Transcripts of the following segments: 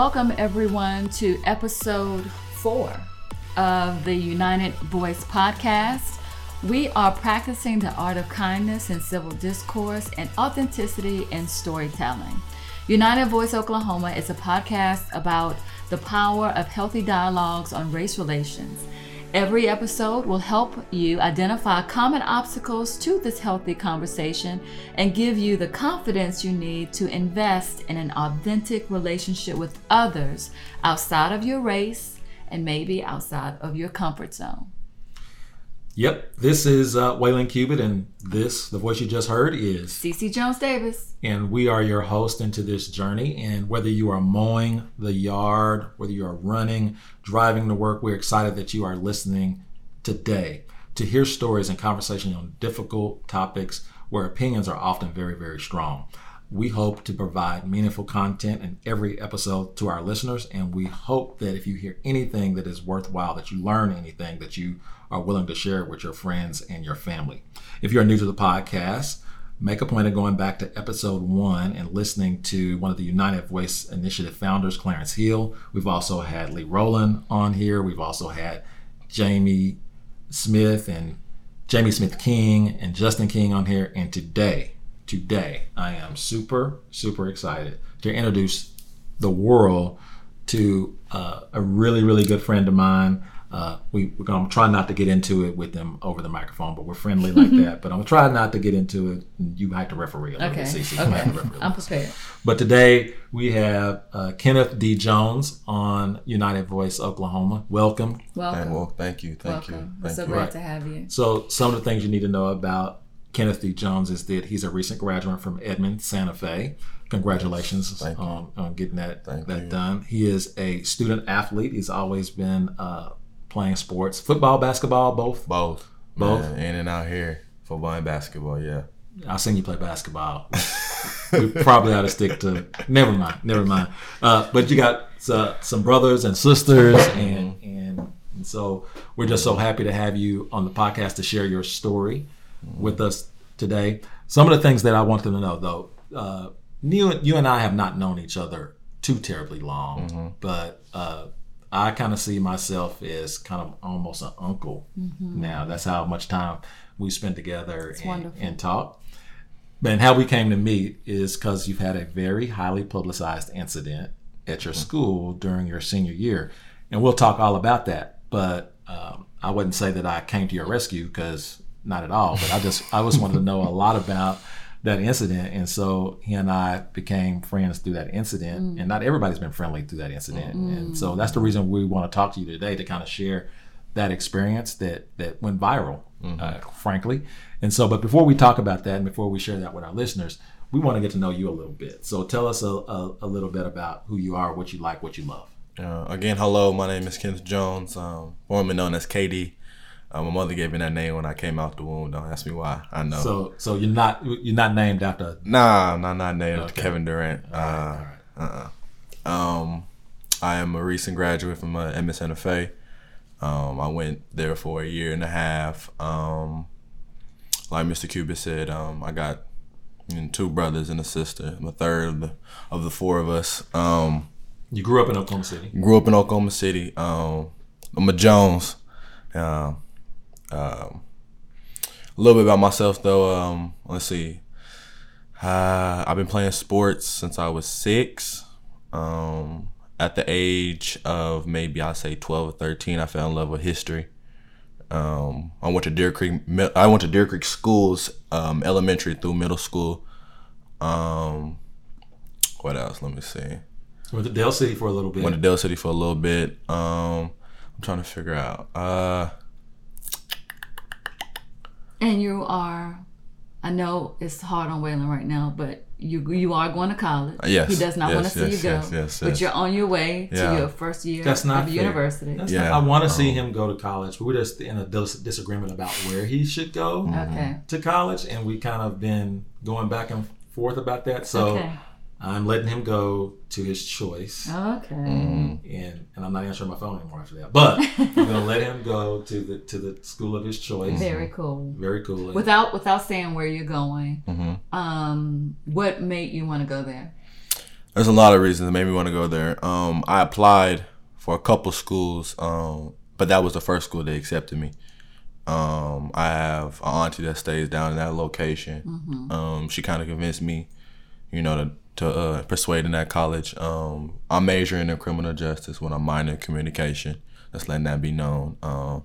welcome everyone to episode four of the United Voice podcast. We are practicing the art of kindness and civil discourse and authenticity in storytelling. United Voice Oklahoma is a podcast about the power of healthy dialogues on race relations. Every episode will help you identify common obstacles to this healthy conversation and give you the confidence you need to invest in an authentic relationship with others outside of your race and maybe outside of your comfort zone. Yep, this is uh, Waylon Cubitt, and this, the voice you just heard, is CC Jones Davis. And we are your host into this journey. And whether you are mowing the yard, whether you are running, driving to work, we're excited that you are listening today to hear stories and conversation on difficult topics where opinions are often very, very strong. We hope to provide meaningful content in every episode to our listeners, and we hope that if you hear anything that is worthwhile, that you learn anything, that you are willing to share it with your friends and your family. If you're new to the podcast, make a point of going back to episode one and listening to one of the United Voice Initiative founders, Clarence Hill. We've also had Lee Rowland on here. We've also had Jamie Smith and Jamie Smith King and Justin King on here. And today, today, I am super, super excited to introduce the world to uh, a really, really good friend of mine. Uh, we, we're going to try not to get into it with them over the microphone, but we're friendly like that. But I'm going to try not to get into it. You have to referee a little okay. bit, CC. Okay. I'm prepared. But today we have uh, Kenneth D. Jones on United Voice Oklahoma. Welcome. Welcome. well, thank you. Thank Welcome. you. Thank We're so you. glad Right. to have you. So some of the things you need to know about Kenneth D. Jones is that he's a recent graduate from Edmond, Santa Fe. Congratulations Thank on, on getting that Thank that you. done. He is a student athlete. He's always been uh, playing sports, football, basketball, both. Both. Both? Man, in and out here. Football and basketball, yeah. I've seen you play basketball. we probably ought to stick to. Never mind. Never mind. Uh, but you got uh, some brothers and sisters, and, and and so we're just so happy to have you on the podcast to share your story with us today. Some of the things that I want them to know, though, uh, you you and I have not known each other too terribly long, but. I kind of see myself as kind of almost an uncle now. That's how much time we spend together and, and talk. And how we came to meet is because you've had a very highly publicized incident at your school during your senior year, and we'll talk all about that. But um, I wouldn't say that I came to your rescue because not at all. But I just I just wanted to know a lot about that incident, and so he and I became friends through that incident. And not everybody's been friendly through that incident, and so that's the reason we want to talk to you today to kind of share that experience that that went viral, uh, frankly. And so, but before we talk about that, and before we share that with our listeners, we want to get to know you a little bit. So, tell us a, a, a little bit about who you are, what you like, what you love. Uh, again, hello. My name is Kenneth Jones, um, formerly known as KD. Uh, my mother gave me that name when I came out the womb. Don't ask me why. I know. So, so you're not you're not named after. nah, nah, not named Okay. Kevin Durant. Uh, uh-uh. Um, I am a recent graduate from uh, Fe. Um, I went there for a year and a half. Um, like Mr. Cuba said, um, I got you know, two brothers and a sister. I'm a third of the, of the four of us. Um, You grew up in Oklahoma City. grew up in Oklahoma City. Um, I'm a Jones. Um, um, a little bit about myself, though. Um, let's see. Uh, I've been playing sports since I was six. Um, at the age of maybe I'll say 12 or 13, I fell in love with history. Um, I went to Deer Creek. I went to Deer Creek schools, um, elementary through middle school. Um, what else? Let me see. Went to Del City for a little bit. Went to Del City for a little bit. Um, I'm trying to figure out. Uh, And you are, I know it's hard on Waylon right now, but you you are going to college. Uh, yes, He does not want to see yes, you go. yes, yes, But you're on your way Yeah. to your first year That's not of fair. university. That's Yeah. not, I want to see him go to college. We're just in a dis- disagreement about where he should go okay. Mm-hmm. to college, and we kind of been going back and forth about that. So okay. I'm letting him go to his choice. Okay. mm, and and I'm not answering my phone anymore after that. But I'm gonna let him go to the to the school of his choice. Very cool. Very cool. Without without saying where you're going, mhm. um, what made you want to go there? There's a lot of reasons that made me want to go there. Um, I applied for a couple schools, um, but that was the first school that accepted me. Um, I have an auntie that stays down in that location. Mm-hmm. Um, she kind of convinced me, you know, to to uh, persuade in that college. Um, I'm majoring in criminal justice when I'm minoring in communication. Just letting that be known. Um,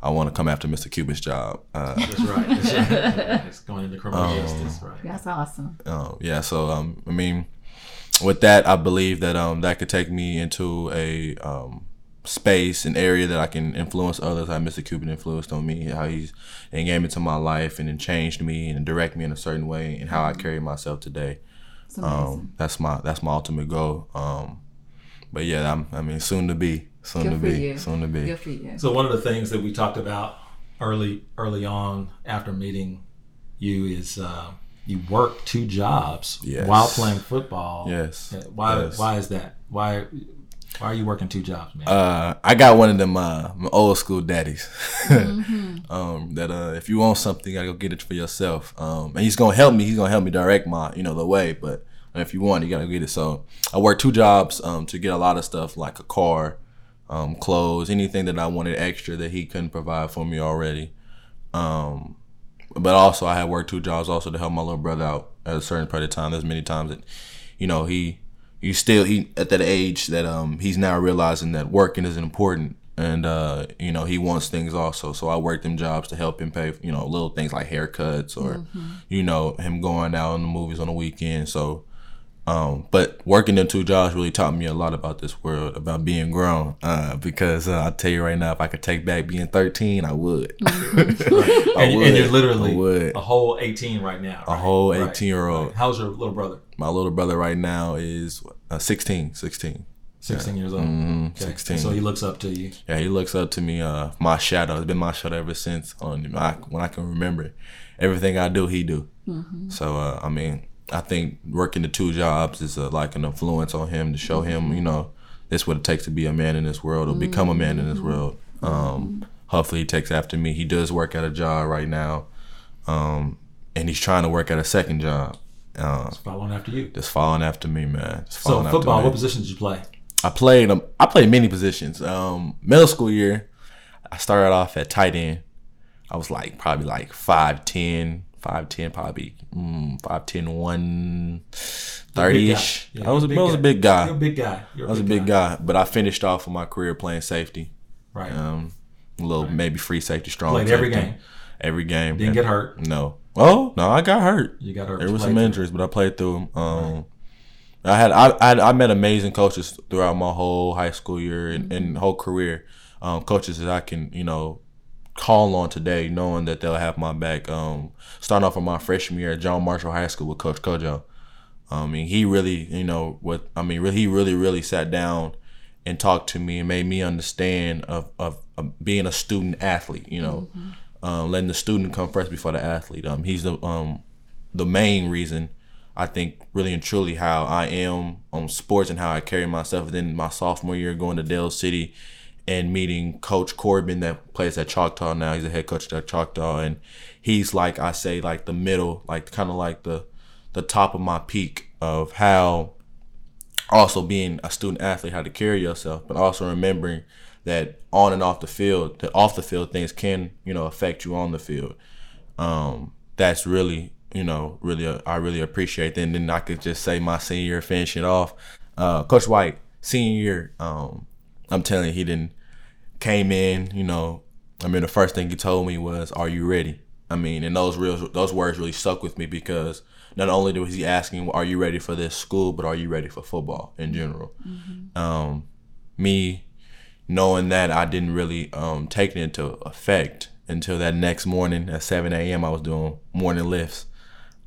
I want to come after Mr. Cuban's job. Uh, That's right. That's right. It's going into criminal Um, justice, right? That's awesome. um, yeah, so um, I mean, with that, I believe that um, that could take me into a um, space, an area that I can influence others. How Mr. Cuban influenced on me, how he's and came into my life and then changed me and direct me in a certain way, and how I carry myself today. It's. Um, that's my that's my ultimate goal. Um, but yeah, I'm, I mean, soon to be, soon Good to for be, you. soon to be. Good for you. So one of the things that we talked about early early on after meeting you is uh, you work two jobs Yes. while playing football. Yes. Why Yes. why is that? Why why are you working two jobs, man? Uh, I got one of them uh, my old school daddies. Mm-hmm. um, that uh, if you want something, you gotta go get it for yourself. Um, and he's gonna help me. He's gonna help me direct my, you know, the way. But if you want, you gotta get it. So I work two jobs um, to get a lot of stuff like a car, um, clothes, anything that I wanted extra that he couldn't provide for me already. Um, but also I had worked two jobs also to help my little brother out at a certain point of time. There's many times that, you know, he you still he at that age that um he's now realizing that working is important and uh you know he wants things also. So I work them jobs to help him pay you know little things like haircuts or you know him going out in the movies on the weekend. So um, but working them two jobs really taught me a lot about this world, about being grown. Uh, because uh, I'll tell you right now, if I could take back being 13, I would. I and, would. and you're literally would. a whole 18 right now. A right? whole Right, 18 year old. right. How's your little brother? My little brother right now is uh, 16. 16. 16 years old. Mhm, Okay. 16. So he looks up to you. Yeah, he looks up to me. Uh, my shadow. It's been my shadow ever since. On I, when I can remember, everything I do, he do. So uh, I mean, I think working the two jobs is uh, like an influence on him to show him, you know, this what it takes to be a man in this world or become a man in this world. Um, hopefully, he takes after me. He does work at a job right now, um, and he's trying to work at a second job. Uh, Following after you. just following after me, man. Just So following after football, what position did you play? I played um, I played many positions. Um, middle school year, I started off at tight end. I was like probably like 5'10", 5'10", probably mm, 5'10", 130 ish. Yeah, I was a, I was a big guy. You're a big guy. You're I was a big guy, but I finished off of my career playing safety. Right. Um, a little maybe free safety, strong. Played every game. Every game. Didn't get hurt. No. Oh no, I got hurt. You got hurt. There played some through. injuries, but I played through them. Um, I had I, I I met amazing coaches throughout my whole high school year and, and whole career. Um, coaches that I can you know call on today, knowing that they'll have my back. Um, starting off from my freshman year at John Marshall High School with Coach Kojo. I mean, he really, you know, what I mean, really, he really, really sat down and talked to me and made me understand of, of, of being a student athlete. You know, um, letting the student come first before the athlete. Um, he's the um, the main reason I think really and truly how I am on sports and how I carry myself. then my sophomore year going to Del City and meeting Coach Corbin that plays at Choctaw now. He's a head coach at Choctaw and he's like I say like the middle, like kind of like the the top of my peak of how also being a student athlete, how to carry yourself, but also remembering that on and off the field, that off the field things can, you know, affect you on the field. Um, that's really, you know, really, uh, I really appreciate that. And then I could just say my senior year, finish off. Uh, Coach White, senior year, um, I'm telling you, he didn't came in, you know, I mean, the first thing he told me was, "Are you ready?" I mean, and those real those words really stuck with me because not only was he asking, "Are you ready for this school?" but "Are you ready for football in general?" Um, me knowing that I didn't really um, take it into effect until that next morning at 7 a.m. I was doing morning lifts.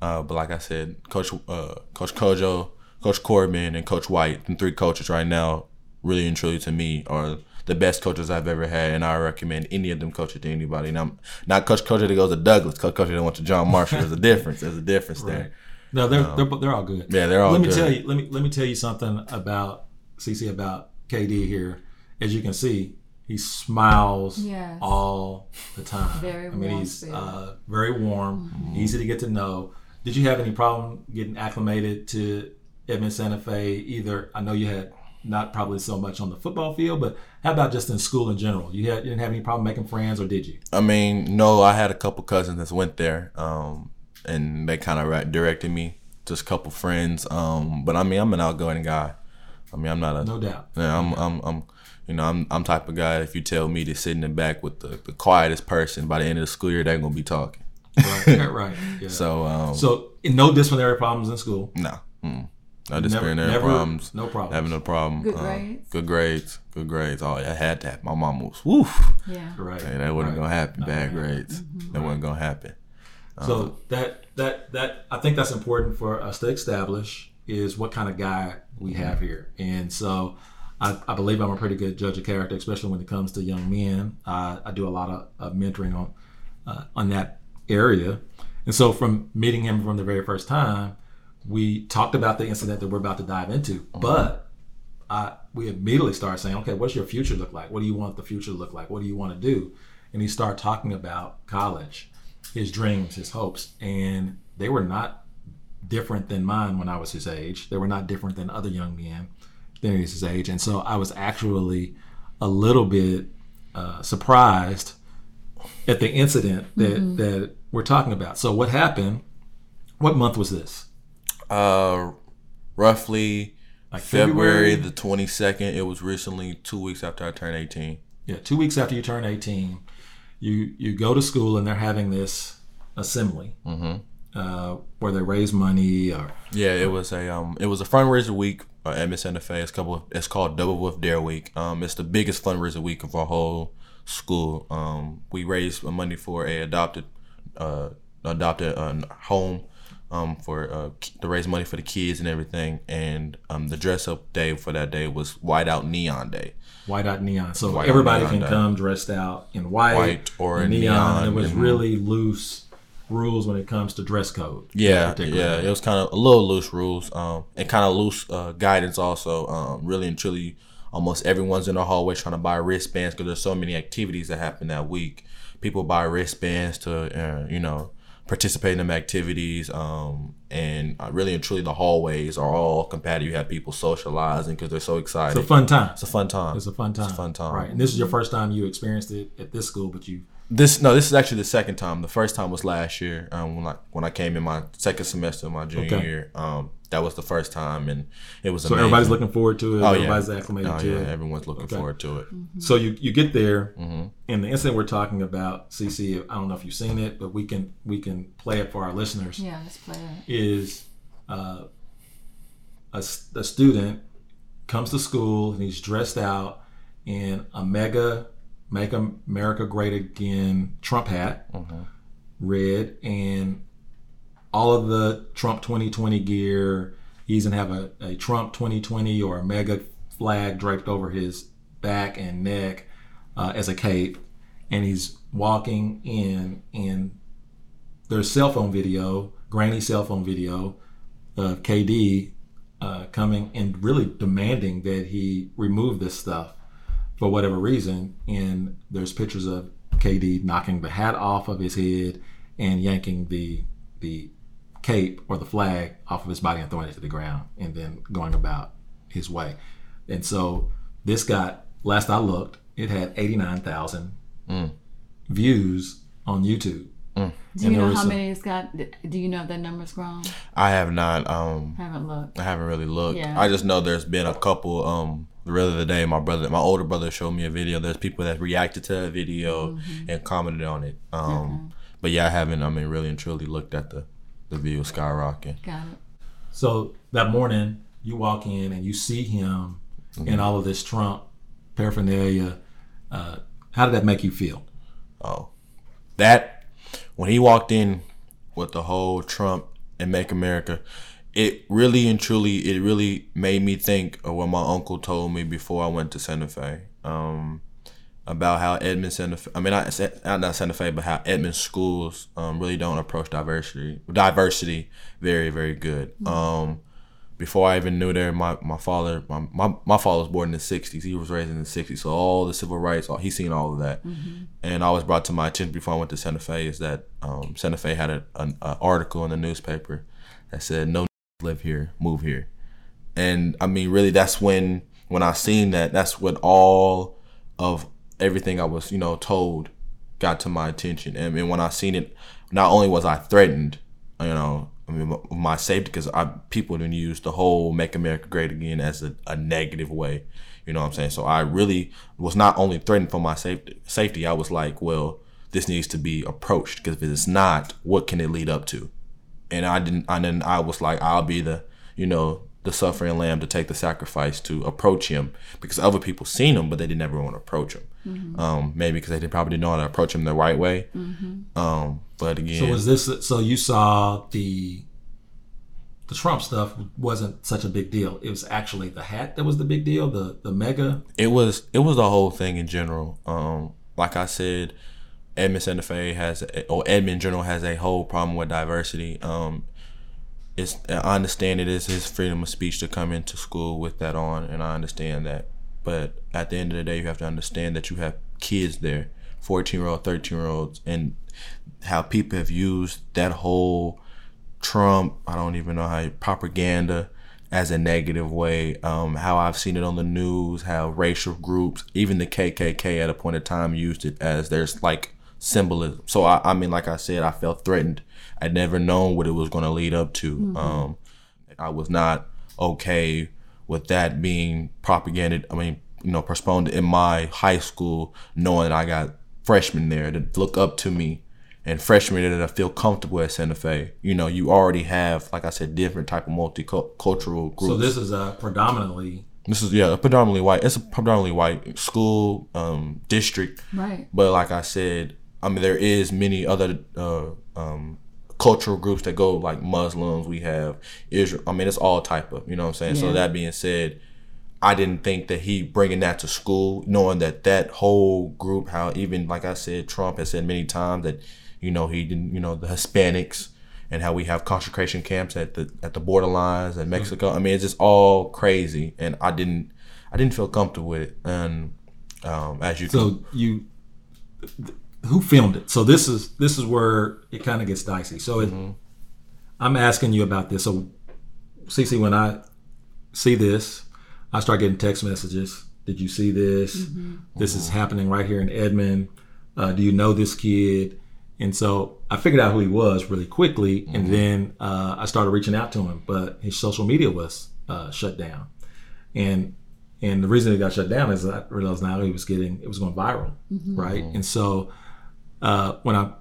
Uh, but like I said, Coach uh, Coach Kojo, Coach Corbin, and Coach White, the three coaches right now, really and truly to me are the best coaches I've ever had, and I recommend any of them coaches to anybody. And I'm not Coach Kojo that goes to Douglas, Coach Kojo that went to John Marshall. There's a difference. There's a difference there. No, they're they're they're all good. Yeah, they're all let me good. tell you. Let me let me tell you something about CC about KD here. As you can see, he smiles Yes. all the time. Very I mean, he's uh, very warm, easy to get to know. Did you have any problem getting acclimated to Edmond Santa Fe? Either I know you had not probably so much on the football field, but how about just in school in general? You, had, you didn't have any problem making friends, or did you? I mean, no, I had a couple cousins that went there, um, and they kind of directed me. Just a couple friends, um, but I mean, I'm an outgoing guy. I mean, I'm not a no doubt. Yeah, I'm, I'm, I'm, you know, I'm, I'm type of guy. If you tell me to sit in the back with the, the quietest person, by the end of the school year, they're gonna be talking. right, right. Yeah. So, um, so no disciplinary problems in school. No, mm, no disciplinary never, problems. No problems. Having no problem. Good uh, grades. Good grades. Good grades. Oh, I had that. My mom was woof. Yeah. Right. Hey, that wasn't right. gonna happen. Not Bad gonna happen. grades. That wasn't gonna happen. So that that that I think that's important for us to establish is what kind of guy we have here, and so I, I believe I'm a pretty good judge of character, especially when it comes to young men. Uh, I do a lot of, of mentoring on uh, on that area, and so from meeting him from the very first time, we talked about the incident that we're about to dive into, but. I, we immediately started saying, okay, what's your future look like? What do you want the future to look like? What do you want to do? And he started talking about college, his dreams, his hopes, and they were not different than mine when I was his age. They were not different than other young men than his age. And so I was actually a little bit uh, surprised at the incident that, that we're talking about. So what happened? What month was this? Uh, roughly Like February the twenty second. It was recently two weeks after I turned eighteen. Yeah, two weeks after you turn 18, you you go to school and they're having this assembly uh, where they raise money or Yeah, it was a um, it was a fundraiser week uh, at Miss NFA. It's couple. It's called Double Wolf Dare Week. Um, it's the biggest fundraiser week of our whole school. Um, we raised money for a adopted, uh, adopted uh, home, um, for uh, to raise money for the kids and everything. And um, the dress up day for that day was white out neon day. white out neon. So White everybody neon can day. come dressed out in white, White or in neon. neon It was and- really loose rules when it comes to dress code. Yeah, yeah, it was kind of a little loose rules, um, and kind of loose uh, guidance also. Um, really and truly, almost everyone's in the hallway trying to buy wristbands because there's so many activities that happen that week. People buy wristbands to, uh, you know, participate in activities. Um, and uh, really and truly, the hallways are all compatible. You have people socializing because they're so excited. It's a fun time. It's a fun time. It's a fun time. It's a fun time. Right. And this is your first time you experienced it at this school, but you This no, this is actually the second time. The first time was last year um, when I when I came in my second semester of my junior Okay. year. Um, that was the first time, and it was so amazing. everybody's looking forward to it. Oh yeah, everybody's acclimated oh, to yeah. it. Everyone's looking Okay. forward to it. So you, you get there, Mm-hmm. and the incident we're talking about, CC. I don't know if you've seen it, but we can we can play it for our listeners. Yeah, let's play it. Is uh, a, s- a student comes to school and he's dressed out in a MAGA "Make America Great Again" Trump hat, red, and all of the Trump 2020 gear. He's gonna have a, a Trump 2020 or a MAGA flag draped over his back and neck uh, as a cape, and he's walking in, and there's cell phone video, grainy cell phone video of KD uh, coming and really demanding that he remove this stuff for whatever reason. And there's pictures of KD knocking the hat off of his head and yanking the the cape or the flag off of his body and throwing it to the ground and then going about his way. And so this got last I looked, it had 89,000 views on YouTube. Do you know how some- many it's got? Do you know if that number's grown? I have not. Um, Haven't looked. I haven't really looked. Yeah. I just know there's been a couple. Um, the other day, my brother, my older brother, showed me a video. There's people that reacted to that video Mm-hmm. and commented on it. Um, but yeah, I haven't. I mean, really and truly looked at the the view skyrocketing. Got it. So that morning, you walk in and you see him in all of this Trump paraphernalia. Uh, how did that make you feel? Oh, that when he walked in with the whole Trump and Make America, it really and truly, it really made me think of what my uncle told me before I went to Santa Fe. Um, about how Edmond Santa Fe, I mean, not, not Santa Fe, but how Edmond schools um, really don't approach diversity diversity very, very good. Um, before I even knew there, my, my father, my, my, my father was born in the 60s. He was raised in the 60s. So all the civil rights, all, he's seen all of that. And I was brought to my attention before I went to Santa Fe is that um, Santa Fe had a, an a article in the newspaper that said, no live here, move here. and I mean, really, that's when when I seen that, that's when all of everything I was, you know, told got to my attention. And, and when I seen it, not only was I threatened, you know, I mean, my safety, because I people didn't use the whole "Make America Great Again" as a, a negative way. You know what I'm saying? So I really was not only threatened for my safety. Safety, I was like, well, this needs to be approached because if it's not, what can it lead up to? And I didn't. And then I was like, I'll be the, you know, the suffering lamb to take the sacrifice to approach him because other people seen him, but they didn't never want to approach him. Mm-hmm. Um, maybe because they probably didn't know how to approach him the right way. Mm-hmm. Um, but again, so was this? So you saw the the Trump stuff wasn't such a big deal. It was actually the hat that was the big deal. The the MAGA. It was it was the whole thing in general. Um, like I said, Edmond Santa Fe has or Edmond in general has a whole problem with diversity. Um, it's I understand it is his freedom of speech to come into school with that on, and I understand that. But at the end of the day, you have to understand that you have kids there, fourteen year old, thirteen year olds, and how people have used that whole Trump. I don't even know how propaganda as a negative way. Um, how I've seen it on the news, how racial groups, even the KKK at a point in time used it as there's like symbolism. So I, I mean, like I said, I felt threatened I'd never known what it was going to lead up to. Mm-hmm. Um, I was not okay with that being propagated. I mean, you know, postponed in my high school, knowing that I got freshmen there that look up to me and freshmen that I feel comfortable at Santa Fe. You know, you already have, like I said, different type of multicultural groups. So this is a predominantly. This is yeah, a predominantly white. It's a predominantly white school um, district. Right. But like I said, I mean, there is many other uh, um, cultural groups that go like Muslims. We have Israel. I mean, it's all type of. You know what I'm saying? Yeah. So that being said, I didn't think that he bringing that to school, knowing that that whole group, how even like I said, Trump has said many times that you know he didn't, you know, the Hispanics and how we have concentration camps at the at the borderlines in Mexico. I mean, it's just all crazy, and I didn't I didn't feel comfortable with it. And um, as you so can, you who filmed it? So this is this is where it kind of gets dicey. So it, mm-hmm. I'm asking you about this. So CC, when I see this, I start getting text messages. Did you see this? Mm-hmm. This is happening right here in Edmond. Uh, do you know this kid? And so I figured out who he was really quickly, mm-hmm. and then uh, I started reaching out to him. But his social media was uh, shut down, and and the reason it got shut down is I realized now he was getting it was going viral, mm-hmm. right? And so uh, when I'm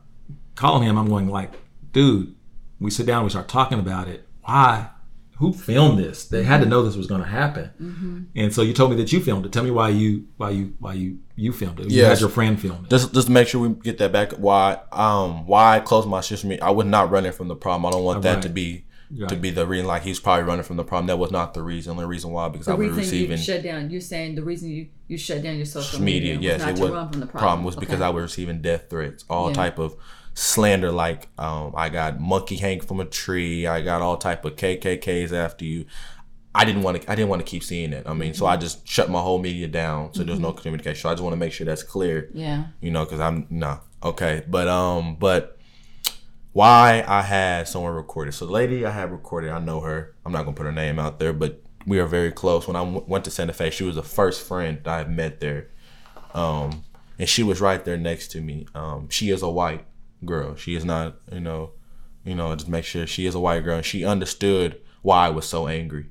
calling him, I'm going like, dude, we sit down, we start talking about it. Why? Who filmed this? They had to know this was going to happen. Mm-hmm. And so you told me that you filmed it. Tell me why you why you why you you filmed it. You yes. had your friend film it. Just just to make sure we get that back. Why um why I closed my social media? I was not running from the problem. I don't want that to be Right. to be the reason like he's probably running from the problem. That was not the reason. The reason why because the I was receiving you shut down. You're saying the reason you you shut down your social media, media yes, it was run from the problem. problem was okay. because I was receiving death threats, all yeah. type of slander. Like um, I got monkey hang from a tree. I got all type of KKKs after you. I didn't want to. I didn't want to keep seeing it. I mean, mm-hmm. so I mm-hmm. just shut my whole media down. So mm-hmm. there's no communication. So I just want to make sure that's clear. Yeah. You know, because I'm no okay, but um, but why I had someone recorded. So the lady I had recorded, I know her. I'm not gonna put her name out there, but we are very close. When I w- went to Santa Fe, she was the first friend I met there, um, and she was right there next to me. Um, she is a white girl. She is not, you know, you know, just make sure she is a white girl, and she understood why I was so angry.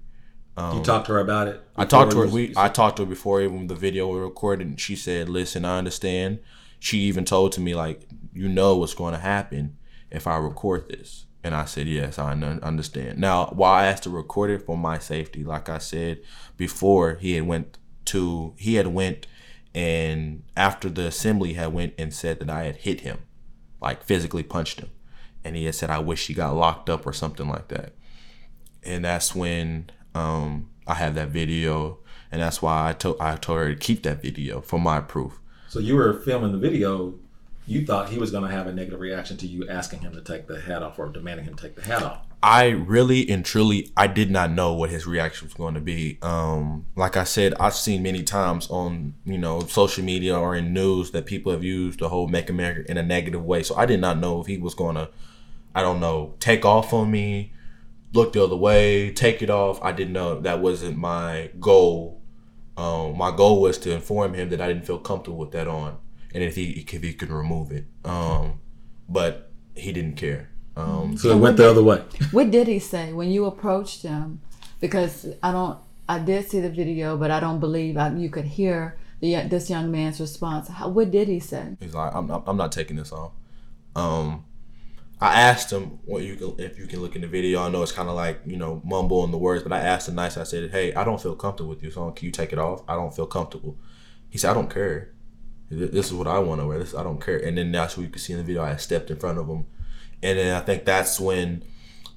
Um, you talked to her about it. I talked to her. We I talked to her before even the video we recorded, and she said, "Listen, I understand." She even told to me like, "You know what's going to happen." If I record this? And I said, yes, I understand. Now, why I asked to record it for my safety, like I said before, he had went to, he had went and after the assembly had went and said that I had hit him, like physically punched him. And he had said, I wish he got locked up or something like that. And that's when um, I have that video. And that's why I told I told her to keep that video for my proof. So you were filming the video you thought he was going to have a negative reaction to you asking him to take the hat off or demanding him to take the hat off. I really and truly, I did not know what his reaction was going to be. Um, like I said, I've seen many times on you know social media or in news that people have used the whole "Make America" in a negative way. So I did not know if he was going to, I don't know, take off on me, look the other way, take it off. I didn't know that wasn't my goal. Um, my goal was to inform him that I didn't feel comfortable with that on, and if he if he could remove it. Um, but he didn't care. Um, So it went the other way. What did he say when you approached him? Because I don't, I did see the video, but I don't believe I, you could hear the this young man's response. How, what did he say? He's like, I'm not, I'm not taking this off. Um, I asked him what you can, if you can look in the video. I know it's kind of like you know mumbling the words, but I asked him nice. I said, Hey, I don't feel comfortable with you, so can you take it off? I don't feel comfortable. He said, I don't care. This is what I want to wear. This I don't care. And then that's what you can see in the video. I stepped in front of him, and then I think that's when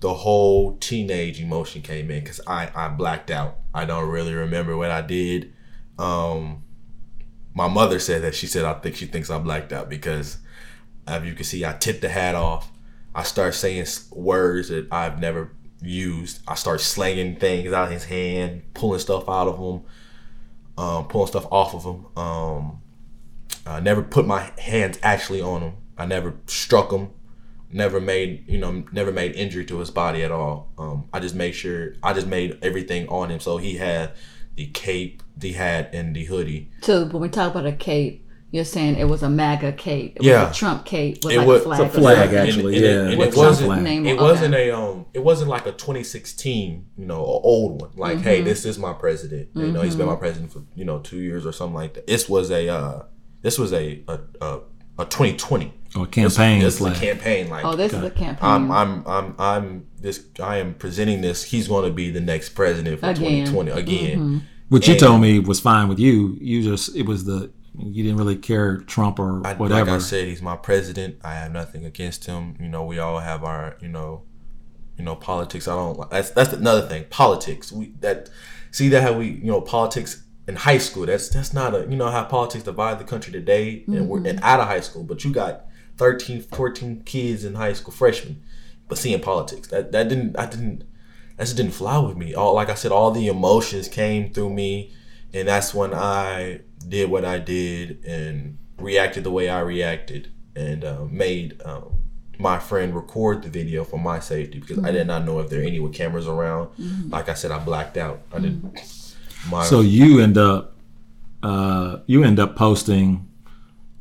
the whole teenage emotion came in because I I blacked out. I don't really remember what I did. Um, my mother said that she said I think she thinks I blacked out because as you can see I tipped the hat off. I start saying words that I've never used. I start slanging things out of his hand, pulling stuff out of him, um, pulling stuff off of him. Um, I never put my hands actually on him. I never struck him. Never made you know never made injury to his body at all. Um, I just made sure I just made everything on him. So he had the cape, the hat, and the hoodie. So when we talk about a cape, you're saying it was a MAGA cape. It Yeah. was a Trump cape with It like was- a flag. It's a flag, actually. And- and yeah, and What it wasn't- name? It Okay. wasn't a um. It wasn't like a 2016, you know, a old one. Like, hey, Mm-hmm. this is my president. You know, he's been my president for you know two years or something like that. This was a uh, this was a a a, a 2020 Or campaign This, this is a campaign. Like, Oh, this is a campaign. I'm I'm I'm I'm this. I am presenting this. He's going to be the next president for Again. Mm-hmm. 2020 again. What you told me was fine with you. You just it was the you didn't really care Trump or I, whatever. Like I said, he's my president. I have nothing against him. You know, we all have our, you know, you know, politics. I don't. That's that's another thing. Politics. We that see that how we, you know, politics in high school. That's that's not a, you know, how politics divide the country today, and we're and out of high school. But you got 13, 14 kids in high school, freshmen, but seeing politics. That that didn't. I didn't. That just didn't fly with me. All like I said, all the emotions came through me, and that's when I did what I did and reacted the way I reacted, and uh, made um, my friend record the video for my safety because I did not know if there any with cameras around. Like I said, I blacked out. I didn't. My, so you end up uh, you end up posting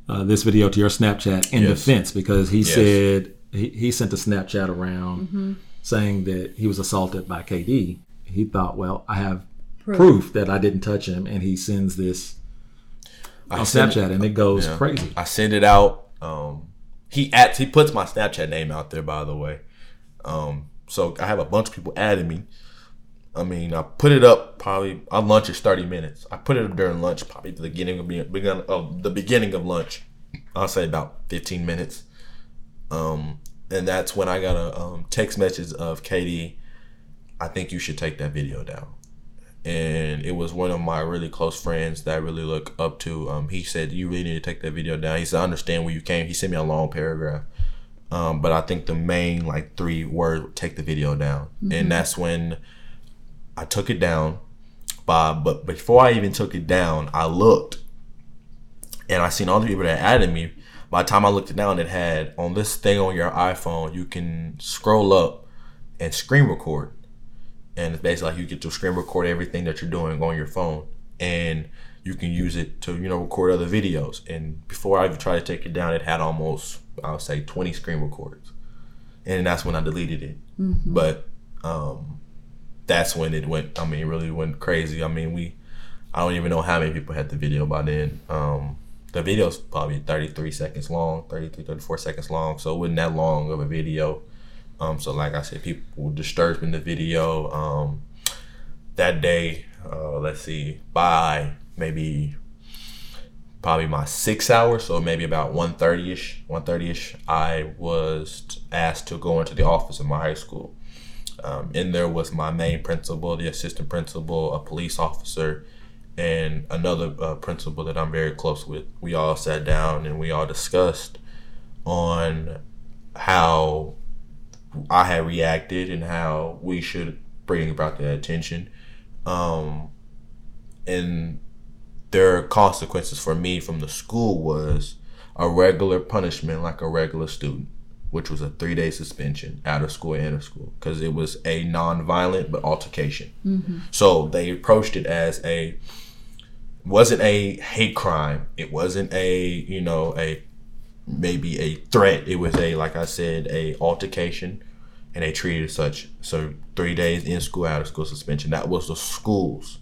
uh, this video to your Snapchat in Yes. defense because he Yes. said he, he sent a Snapchat around saying that he was assaulted by KD. He thought, well, I have proof, that I didn't touch him, and he sends this I on sent it- Snapchat, and it goes Yeah. crazy. I send it out. Um, he at he puts my Snapchat name out there, by the way. Um, so I have a bunch of people adding me. I mean, I put it up probably. Our lunch is thirty minutes. I put it up during lunch, probably the beginning of beginning of the beginning of lunch. I'll say about fifteen minutes. Um, and that's when I got a um, text message of KD. I think you should take that video down and it was one of my really close friends that I really look up to. Um, he said, "You really need to take that video down." He said, "I understand where you came." He sent me a long paragraph, um, but I think the main like three words: "Take the video down," and that's when I took it down. But but before I even took it down, I looked, and I seen all the people that added me. By the time I looked it down, it had on this thing on your iPhone, you can scroll up and screen record and it's basically like you get to screen record everything that you're doing on your phone and you can use it to you know record other videos and before i even tried to take it down it had almost i would say 20 screen records and that's when i deleted it but um that's when it went i mean really went crazy i mean we i don't even know how many people had the video by then um the video's probably 33 seconds long 33 34 seconds long so it wasn't that long of a video um, so like I said, people were disturbed in the video. Um, that day, uh, let's see, by maybe probably my six hours, so maybe about 1.30 ish, 1.30 ish, I was asked to go into the office of my high school. Um, in there was my main principal, the assistant principal, a police officer, and another uh, principal that I'm very close with. We all sat down and we all discussed on how I had reacted and how we should bring about that attention. Um, and their consequences for me from the school was a regular punishment like a regular student. Which was a three day suspension out of school and of school because it was a non-violent but altercation. So they approached it as a wasn't a hate crime. It wasn't a you know a maybe a threat. It was a like I said a altercation, and they treated it such. So three days in school, out of school suspension. That was the school's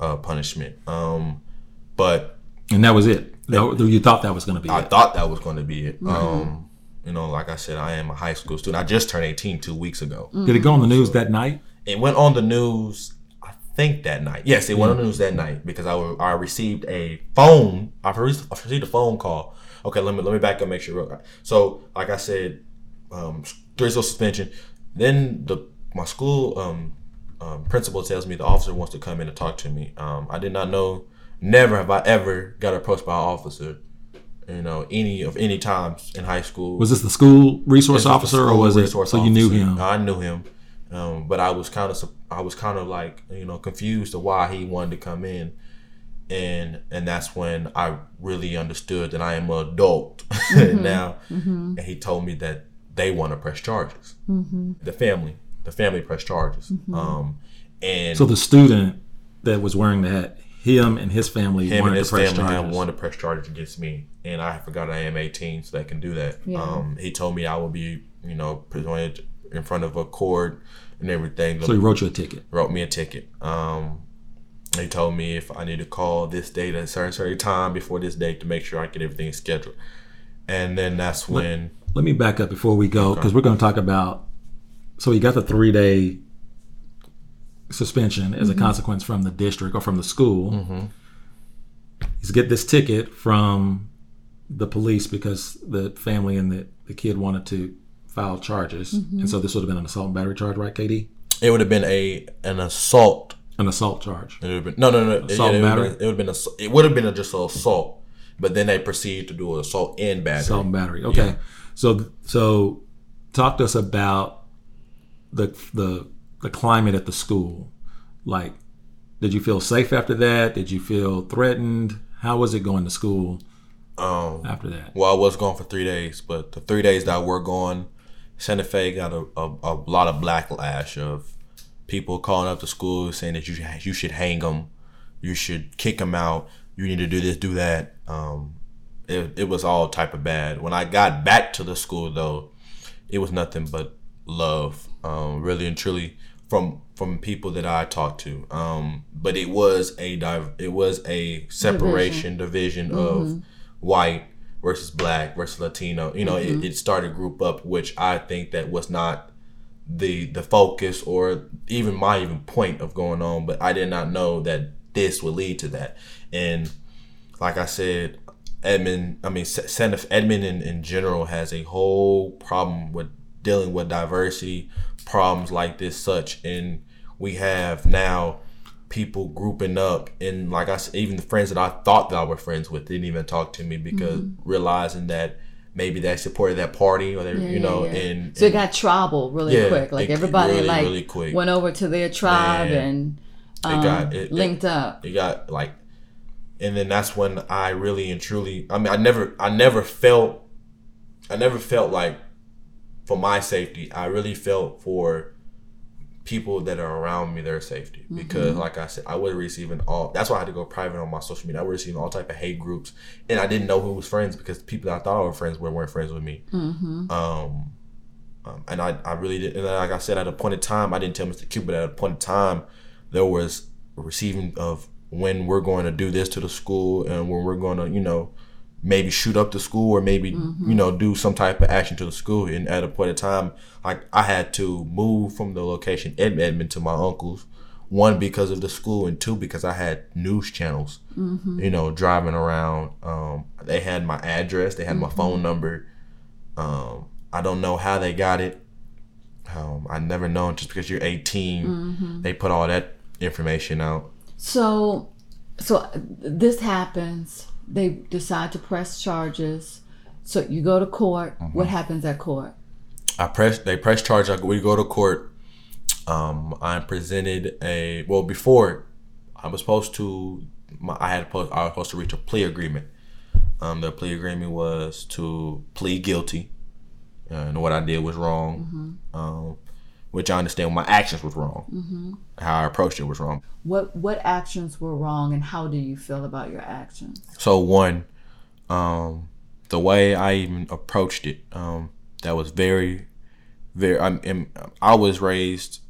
uh, punishment. Um, but And that was it. That- you thought that was going to be I it. thought that was going to be it. Um, you know, like I said, I am a high school student. I just turned 18 two weeks ago. Did it go on the news that night? It went on the news. I think that night. Yes, it went on the news that night because I, I received a phone. I re- received a phone call. Okay, let me let me back up, and make sure. So, like I said, um, school suspension. Then the my school um, um, principal tells me the officer wants to come in and talk to me. Um, I did not know. Never have I ever got approached by an officer. You know, any of any times in high school. Was this the school resource This was the officer, or school was it? resource So you knew him. I knew him, um, but I was kind of I was kind of like you know confused to why he wanted to come in, and and that's when I really understood that I am an adult now, and he told me that they want to press charges. The family, the family pressed charges, um, and So the student that was wearing the hat, him and his family him wanted and his to press family charges. wanted to press charges against me, and I forgot I am 18, so they can do that. Yeah. Um, he told me I will be, you know, presented in front of a court and everything. so he wrote you a ticket. wrote me a ticket. Um, he told me if I need to call this date at a certain certain time before this date to make sure I get everything scheduled. And then that's when Let me back up before we go because we're going to talk about. So he got the three day suspension as a mm-hmm. consequence from the district or from the school. Mm-hmm. He's get this ticket from the police because the family and the, the kid wanted to file charges, and mm-hmm. so this would have been an assault and battery charge, right, KD? it would have been a an assault. An assault charge. It would have been no no no. Assault it, and would have battery? been, it would have been a, it would have been a, just an assault, but then they proceeded to do an assault and battery. Assault and battery. Okay, so so talk to us about the the the climate at the school. Like, did you feel safe after that? Did you feel threatened? How was it going to school Um, after that? Well, I was gone for three days, but the three days that I were gone, Santa Fe got a, a, a lot of backlash of people calling up the school saying that you should, you should hang them, you should kick them out, you need to do this, do that. Um, it, it was all type of bad. When I got back to the school, though, it was nothing but love, um, really and truly from from people that I talked to. Um, but it was a div- it was a separation division, of white versus black versus Latino. You know, it, it started group up, which I think that was not the the focus or even my even point of going on. But I did not know that this would lead to that. And like I said, Edmond, I mean, Santa Edmond in, in general has a whole problem with dealing with diversity problems like this, such. And we have now people grouping up, and like I said, even the friends that I thought that I were friends with didn't even talk to me because realizing that maybe they supported that party or they, Yeah, you know, yeah. and, So it got tribal really Yeah, quick. Like it- everybody really, like really quick. went over to their tribe and it um, got it, it- linked up. it got like and then that's when i really and truly i mean i never i never felt i never felt like for my safety i really felt for people that are around me their safety because like i said i was receiving all that's why i had to go private on my social media i was receiving all type of hate groups and i didn't know who was friends because people that i thought were friends with weren't friends with me um um, and I, I really did. And like I said, at a point in time, I didn't tell Mr. Q, but at a point in time, there was receiving of when we're going to do this to the school and when we're going to, you know, maybe shoot up the school or maybe, you know, do some type of action to the school. And at a point in time, like I had to move from the location in Edmond to my uncle's. One because of the school, and two because I had news channels, you know, driving around. Um, they had my address, they had my phone number. Um, I don't know how they got it. Um, I never known just because you're 18, they put all that information out. So, so this happens. They decide to press charges. So you go to court. Mm-hmm. What happens at court? I press, they press charge. I, we go to court. Um, I presented a well before. I was supposed to. My, I had supposed, I was supposed to reach a plea agreement. Um, the plea agreement was to plead guilty. uh, and what I did was wrong. Um, which I understand my actions was wrong. How I approached it was wrong. What what actions were wrong, and how do you feel about your actions? So one, um, the way I even approached it, um, that was very, very. I'm, I was raised.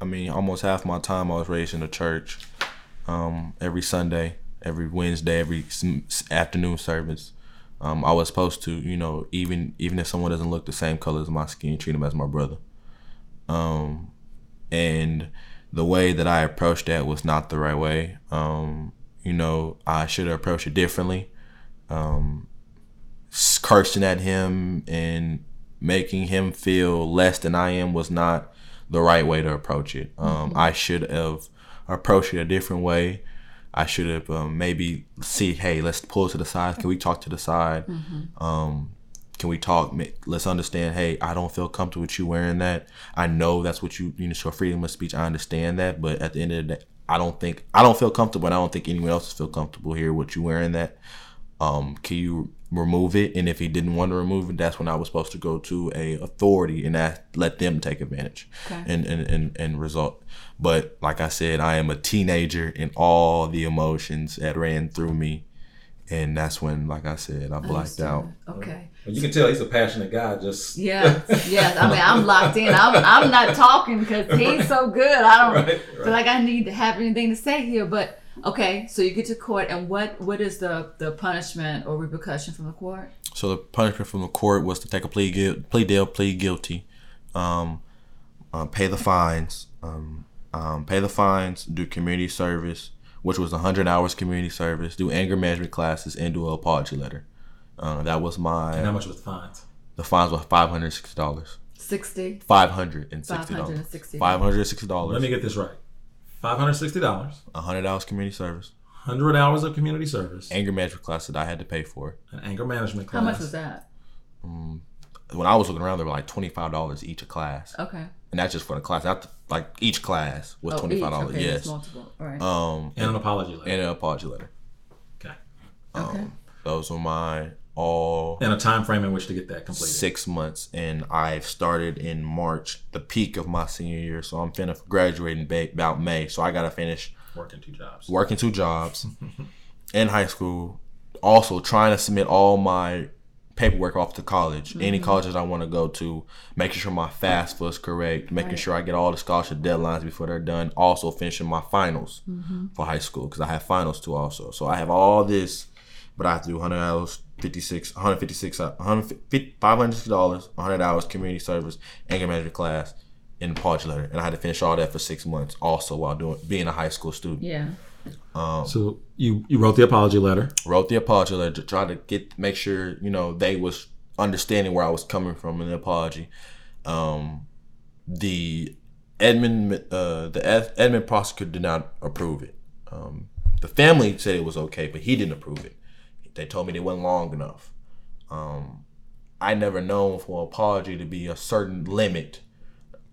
I mean, almost half my time I was raised in the church. Um, every Sunday, every Wednesday, every afternoon service. Um, I was supposed to, you know, even even if someone doesn't look the same color as my skin, treat them as my brother. Um, and the way that I approached that was not the right way. Um, you know, I should have approached it differently. Um, cursing at him and making him feel less than I am was not the right way to approach it. Um, I should have approached it a different way. I should have um, maybe see, hey, let's pull to the side. Can we talk to the side? Um, can we talk? Let's understand. Hey, I don't feel comfortable with you wearing that. I know that's what you you know, show freedom of speech. I understand that, but at the end of the day, I don't think I don't feel comfortable, and I don't think anyone else feel comfortable here with you wearing that. Um, can you remove it? And if he didn't want to remove it, that's when I was supposed to go to a authority and ask, let them take advantage Okay. and, and, and, and result. But like I said, I am a teenager and all the emotions that ran through me. And that's when, like I said, I blacked out. Okay. Well, you can tell he's a passionate guy. Just Yeah, yes. I mean, I'm locked in. I'm, I'm not talking because he's so good. I don't Right, right. feel like I need to have anything to say here. But okay, so you get to court, and what what is the the punishment or repercussion from the court? So the punishment from the court was to take a plea guil- plea deal, plead guilty, um, uh, pay the fines, um, um, pay the fines, do community service, which was 100 hours community service, do anger management classes, and do a apology letter. Uh, that was my. and how much was the fines? the fines were five hundred sixty dollars. Sixty. Five hundred and sixty dollars. $560. Five hundred sixty Let me get this right. Five hundred sixty dollars, hundred hours community service, hundred hours of community service, anger management class that I had to pay for. an anger management class. How much was that? When I was looking around, they were like twenty five dollars each a class, Okay. And that's just for the class. Not like each class was Oh, twenty five dollars. Okay, yes. multiple. All right. Um, And an apology letter. and an apology letter. okay. okay. Those were my all And a time frame in which to get that completed. six months, and I've started in March, the peak of my senior year. So I'm finna graduate in ba- about May. So I gotta finish Working two jobs. working two jobs in high school, also trying to submit all my paperwork off to college, any mm-hmm. colleges I want to go to, making sure my FAFSA is correct, making Right. sure I get all the scholarship deadlines before they're done, also finishing my finals mm-hmm. for high school because I have finals too also. So I have all this, but I have to do 100 hours, 56, 156, 150, 560 dollars, 100 hours community service, anger management class, and apology letter, and I had to finish all that for six months also while doing being a high school student Yeah. So you you wrote the apology letter. wrote the apology letter to try to get make sure you know they was understanding where I was coming from in the apology. Um, the Edmond uh, the Ed- Edmond prosecutor did not approve it. Um, the family said it was okay, but he didn't approve it. They told me they wasn't long enough. Um, I never known for apology to be a certain limit.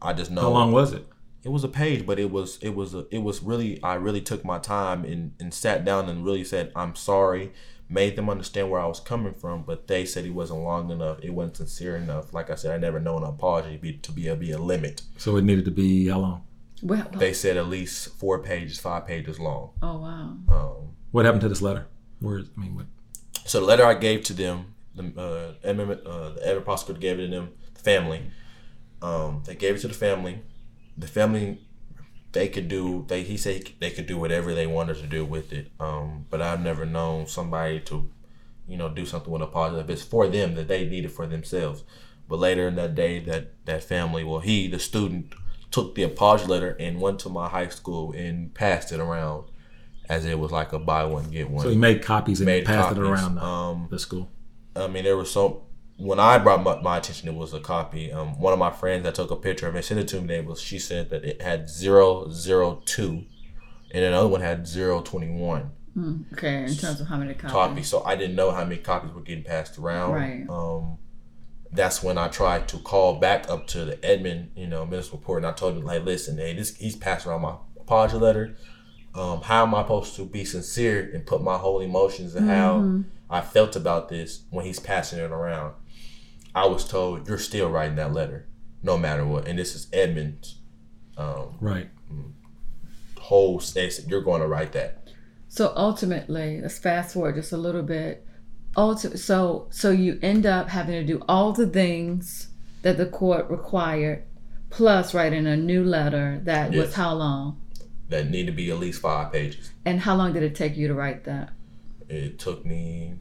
I just know How long was it? It was a page, but it was it was a, it was really I really took my time and, and sat down and really said I'm sorry, made them understand where I was coming from, but they said it wasn't long enough, it wasn't sincere enough. Like I said, I never known an apology to be to be a, be a limit. So it needed to be how long? Well, They said at least four pages, five pages long. oh wow. Um, What happened to this letter? Where I mean, what? so the letter I gave to them, the uh, Edmond, uh, the Edmond prosecutor gave it to them, the family. Um, they gave it to the family. The family, they could do. They he said they could do whatever they wanted to do with it. Um, but I've never known somebody to, you know, do something with a positive. It's for them that they need it for themselves. But later in that day, that that family, well, he, the student, took the apology letter and went to my high school and passed it around, as it was like a buy one get one. So he made copies and Made passed it around the, Um, the school. I mean, there was so when I brought my, my attention, it was a copy. Um, one of my friends that took a picture of it, sent it to me. They was she said that it had zero zero two, and another one had zero twenty one Okay, in terms of how many copies. copies. So I didn't know how many copies were getting passed around. Right. Um, that's when I tried to call back up to the Edmond, you know, municipal court, and I told him like, listen, hey, this he's passing around my apology letter. Um, how am I supposed to be sincere and put my whole emotions and how I felt about this when he's passing it around? I was told you're still writing that letter, no matter what. And this is Edmond's, um, Right. whole stance. You're going to write that. So ultimately, let's fast forward just a little bit. Ulti- so so you end up having to do all the things that the court required, plus writing a new letter that was how long? That need to be at least five pages. And how long did it take you to write that? It took me.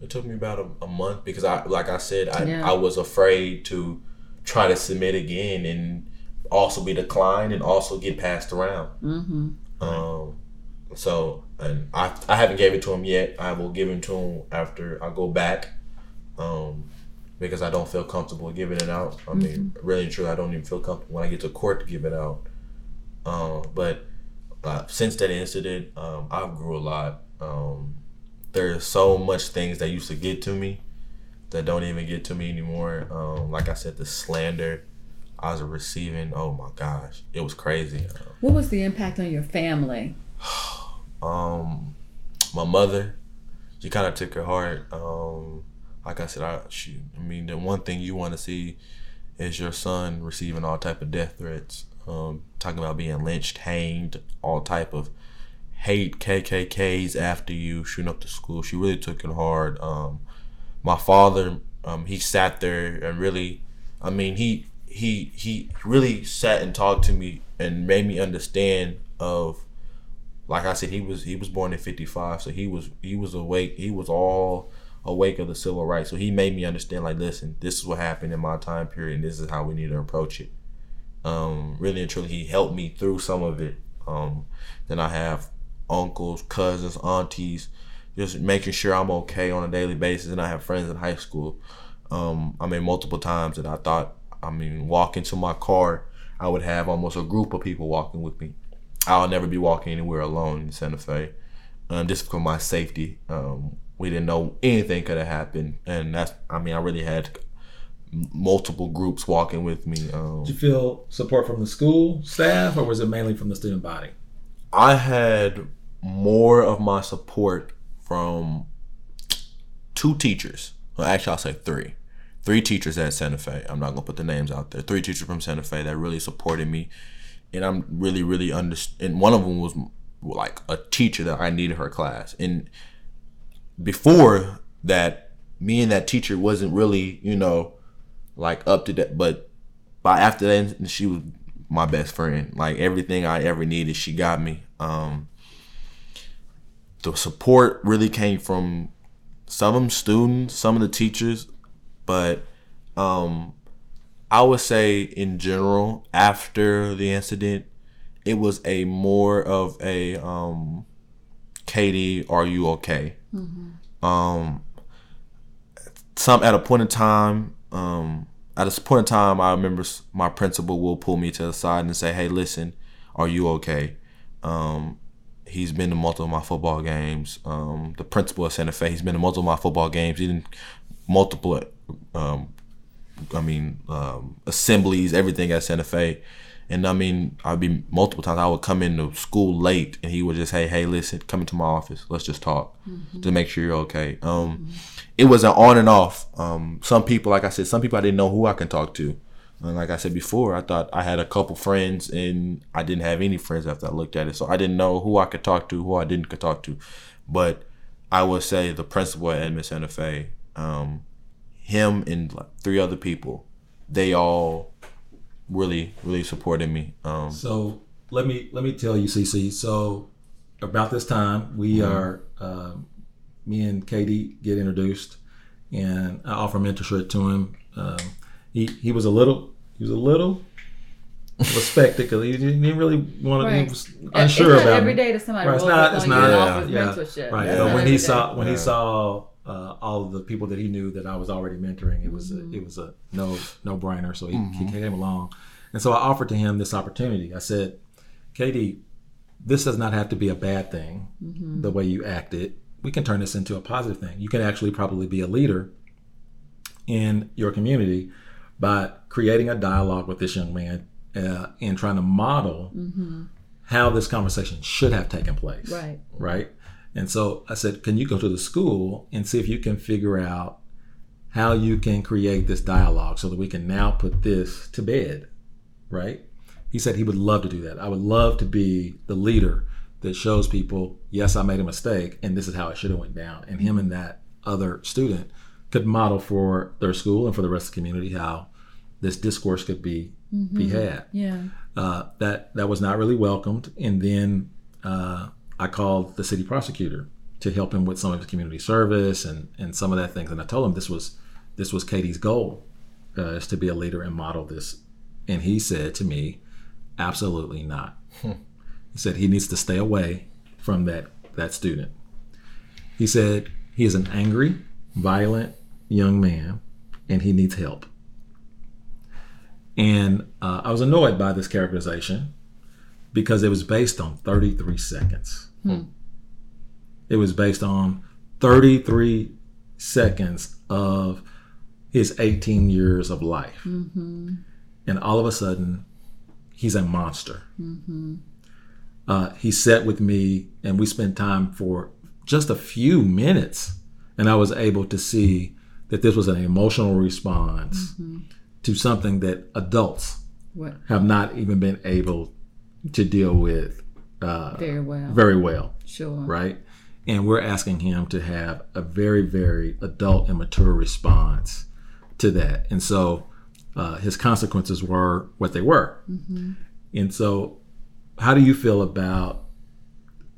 It took me about a, a month because I, like I said, I, Yeah. I was afraid to try to submit again and also be declined and also get passed around. Mm-hmm. Um, so and I I haven't gave it to him yet. I will give it to him after I go back. Um, because I don't feel comfortable giving it out. I mean, really and truly, I don't even feel comfortable when I get to court to give it out. Um, but uh, since that incident, um, I've grew a lot. Um, there's so much things that used to get to me that don't even get to me anymore. Um, like I said, the slander I was receiving. Oh my gosh, it was crazy. What was the impact on your family? um my mother she kind of took her heart um like i said i she i mean the one thing you want to see is your son receiving all type of death threats um talking about being lynched hanged all type of hate kkks after you shooting up the school she really took it hard um my father um he sat there and really i mean he he he really sat and talked to me and made me understand of like I said, he was he was born in '55, so he was he was awake. He was all awake of the civil rights. So he made me understand. Like, listen, this is what happened in my time period, and this is how we need to approach it. Um, really and truly, he helped me through some of it. Um, then I have uncles, cousins, aunties, just making sure I'm okay on a daily basis. And I have friends in high school. Um, I mean, multiple times that I thought, I mean, walking to my car, I would have almost a group of people walking with me. I'll never be walking anywhere alone in Santa Fe, um, just for my safety. Um, we didn't know anything could have happened, and that's. I mean, I really had multiple groups walking with me. Um, Did you feel support from the school staff, or was it mainly from the student body? I had more of my support from two teachers. Well, actually, I'll say three. Three teachers at Santa Fe. I'm not gonna put the names out there. Three teachers from Santa Fe that really supported me, and I'm really, really under. And one of them was like a teacher that I needed her class. And before that, me and that teacher wasn't really, you know, like up to that. But by after that, she was my best friend. Like everything I ever needed, she got me. Um, the support really came from some of them students, some of the teachers, but um, I would say in general, after the incident, it was a more of a um, KD, are you okay? Um, some at a point in time, um, at a point in time, I remember my principal will pull me to the side and say, "Hey, listen, are you okay?" Um, he's been to multiple of my football games. Um, the principal of Santa Fe, he's been to multiple of my football games. He didn't multiple, um, I mean, um, assemblies, everything at Santa Fe. And I mean, I'd be multiple times. I would come into school late, and he would just, say, hey, listen, come into my office. Let's just talk to make sure you're okay. Um, it was an on and off. Um, some people, like I said, some people I didn't know who I can talk to. And like I said before, I thought I had a couple friends, and I didn't have any friends after I looked at it. So I didn't know who I could talk to, who I didn't could talk to. But I would say the principal at Edmond Santa Fe, um, him and like three other people, they all really, really supported me. Um, So let me let me tell you, Cece. So about this time, we Mm-hmm. are um, me and KD get introduced, and I offer mentorship to him. Um, he he was a little he was a little respected because he didn't really want to. Right. He was unsure it's not about every me. day that somebody Right, it's not- it's on not- you yeah, offers yeah. mentorship. Right. That's But when he day. saw when he saw uh, all of the people that he knew that I was already mentoring, it was a, mm-hmm. it was a no no brainer. So he, he mm-hmm. came along, and so I offered to him this opportunity. I said, KD, this does not have to be a bad thing. Mm-hmm. The way you acted, we can turn this into a positive thing. You can actually probably be a leader in your community by creating a dialogue with this young man uh, and trying to model how this conversation should have taken place Right. right? And so I said, can you go to the school and see if you can figure out how you can create this dialogue so that we can now put this to bed, right? He said he would love to do that. I would love to be the leader that shows people, yes, I made a mistake, and this is how it should have went down. And him and that other student could model for their school and for the rest of the community how this discourse could be mm-hmm. be had. Yeah. Uh, that that was not really welcomed, and then uh, I called the city prosecutor to help him with some of his community service and and some of that things. And I told him this was this was KD's goal uh, is to be a leader and model this. And he said to me, absolutely not. Hmm. He said he needs to stay away from that that student. He said he is an angry, violent young man, and he needs help. And uh, I was annoyed by this characterization because it was based on 33 seconds. Hmm. It was based on 33 seconds of his 18 years of life. Mm-hmm. And all of a sudden, he's a monster. Mm-hmm. Uh, he sat with me and we spent time for just a few minutes. And I was able to see that this was an emotional response mm-hmm. To something that adults what? have not even been able to deal with uh, very well. Very well. Sure. Right? And we're asking him to have a very, very adult and mature response to that. And so uh, his consequences were what they were. Mm-hmm. And so, how do you feel about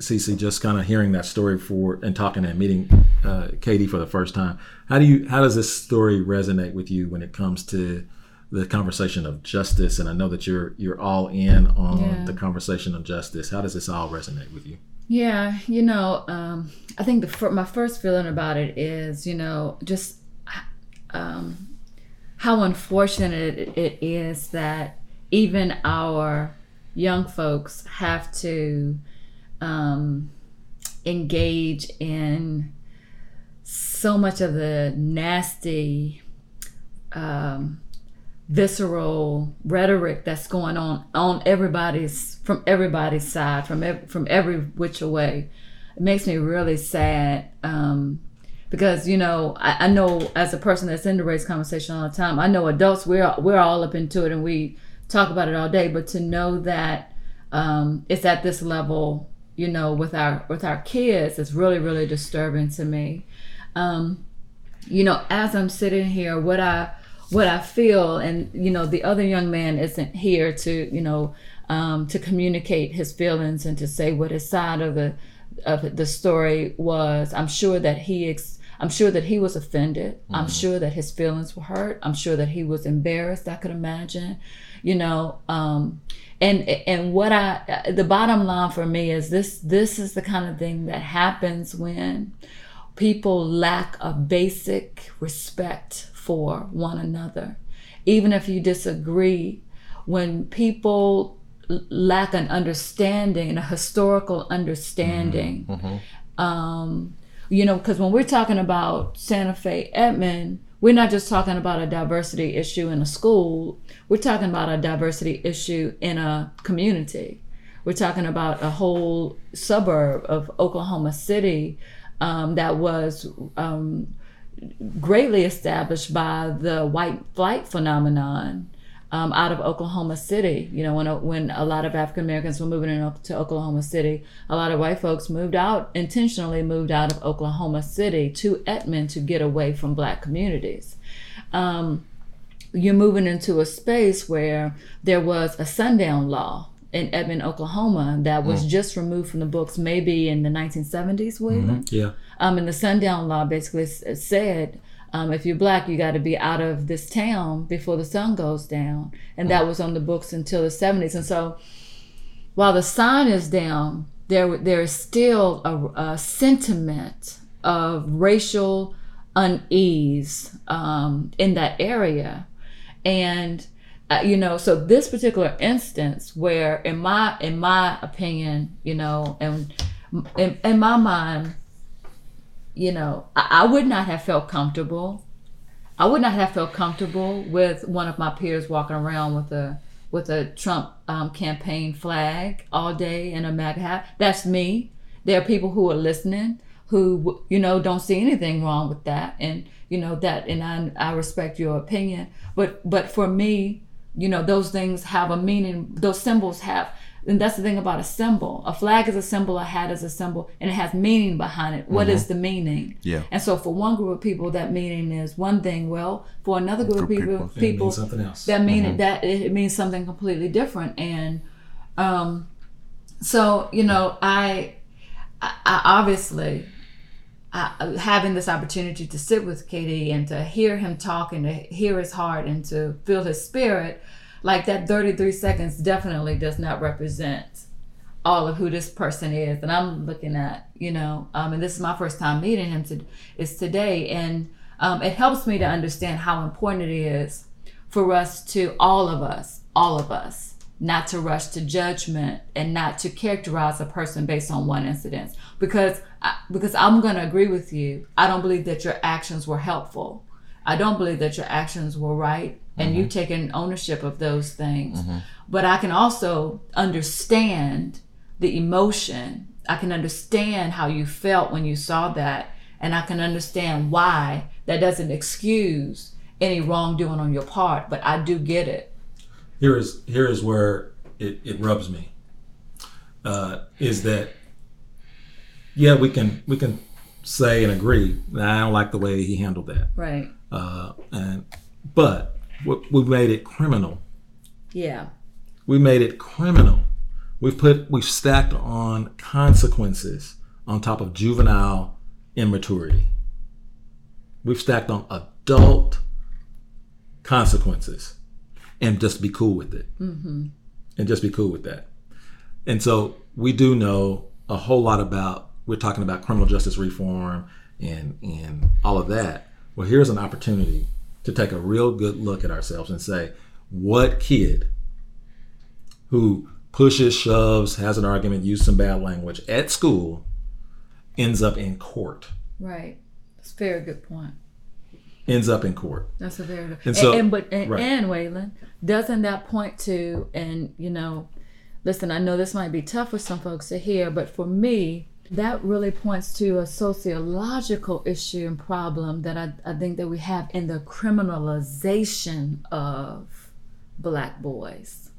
Cece just kind of hearing that story for and talking and meeting uh, KD for the first time? How do you how does this story resonate with you when it comes to the conversation of justice? And I know that you're you're all in on yeah. the conversation of justice. How does this all resonate with you? Yeah, you know, um, I think the my first feeling about it is, you know, just um, how unfortunate it is that even our young folks have to um, engage in so much of the nasty, um, visceral rhetoric that's going on on everybody's from everybody's side, from every, from every which way. It makes me really sad. Um, because you know I, I, know as a person that's in the race conversation all the time i know adults we're we're all up into it and we talk about it all day but to know that um, it's at this level you know with our with our kids is really really disturbing to me um, you know as i'm sitting here what i what i feel and you know the other young man isn't here to you know um, to communicate his feelings and to say what his side of the of the story was i'm sure that he ex- I'm sure that he was offended. Mm-hmm. I'm sure that his feelings were hurt. I'm sure that he was embarrassed. I could imagine, you know. Um, and and what I the bottom line for me is this: this is the kind of thing that happens when people lack a basic respect for one another, even if you disagree. When people lack an understanding, a historical understanding. Mm-hmm. Mm-hmm. Um, you know, because when we're talking about Santa Fe Edmond, we're not just talking about a diversity issue in a school, we're talking about a diversity issue in a community. We're talking about a whole suburb of Oklahoma City um, that was um, greatly established by the white flight phenomenon um, out of Oklahoma City. You know, when a, when a lot of African Americans were moving into Oklahoma City, a lot of white folks moved out intentionally moved out of Oklahoma City to Edmond to get away from black communities. Um, you're moving into a space where there was a sundown law in Edmond, Oklahoma, that was mm. just removed from the books maybe in the 1970s, William. Mm-hmm. Yeah. Um, and the sundown law basically said um, if you're black, you got to be out of this town before the sun goes down. And that was on the books until the 70s. And so while the sign is down, there there is still a, a sentiment of racial unease um, in that area. And uh, you know, so this particular instance, where in my in my opinion, you know, and in, in my mind, you know, I, I would not have felt comfortable. I would not have felt comfortable with one of my peers walking around with a with a Trump um, campaign flag all day in a MAGA hat. That's me. There are people who are listening who you know don't see anything wrong with that and you know that and I, I respect your opinion but but for me you know those things have a meaning those symbols have and that's the thing about a symbol. A flag is a symbol a hat is a symbol and it has meaning behind it. What is the meaning? Yeah. and so for one group of people that meaning is one thing. Well for another group of Group people. People. It people means something else. that mean it that it means something completely different. And um so you know i i, I obviously I, having this opportunity to sit with KD and to hear him talk and to hear his heart and to feel his spirit, like that 33 seconds definitely does not represent all of who this person is. And I'm looking at, you know, um, and this is my first time meeting him to, is today. And um, it helps me to understand how important it is for us to, all of us, all of us, not to rush to judgment and not to characterize a person based on one incident because I, because I'm going to agree with you. I don't believe that your actions were helpful. I don't believe that your actions were right and you've taken ownership of those things. But I can also understand the emotion. I can understand how you felt when you saw that and I can understand why that doesn't excuse any wrongdoing on your part, but I do get it. here is here is where it, it rubs me uh, is that yeah we can we can say and agree that I don't like the way he handled that Right. Uh, and but we, made it criminal. Yeah. we made it criminal. We've put we've stacked on consequences on top of juvenile immaturity. We've stacked on adult consequences and just be cool with it. And just be cool with that. And so we do know a whole lot about we're talking about criminal justice reform and and all of that well here's an opportunity to take a real good look at ourselves and say what kid who pushes shoves has an argument uses some bad language at school ends up in court Right. That's a very good point. ends up in court That's a very good. And And, so- and, but and, right. and Waylon, doesn't that point to and you know, listen, I know this might be tough for some folks to hear, but for me, that really points to a sociological issue and problem that I, I think that we have in the criminalization of black boys.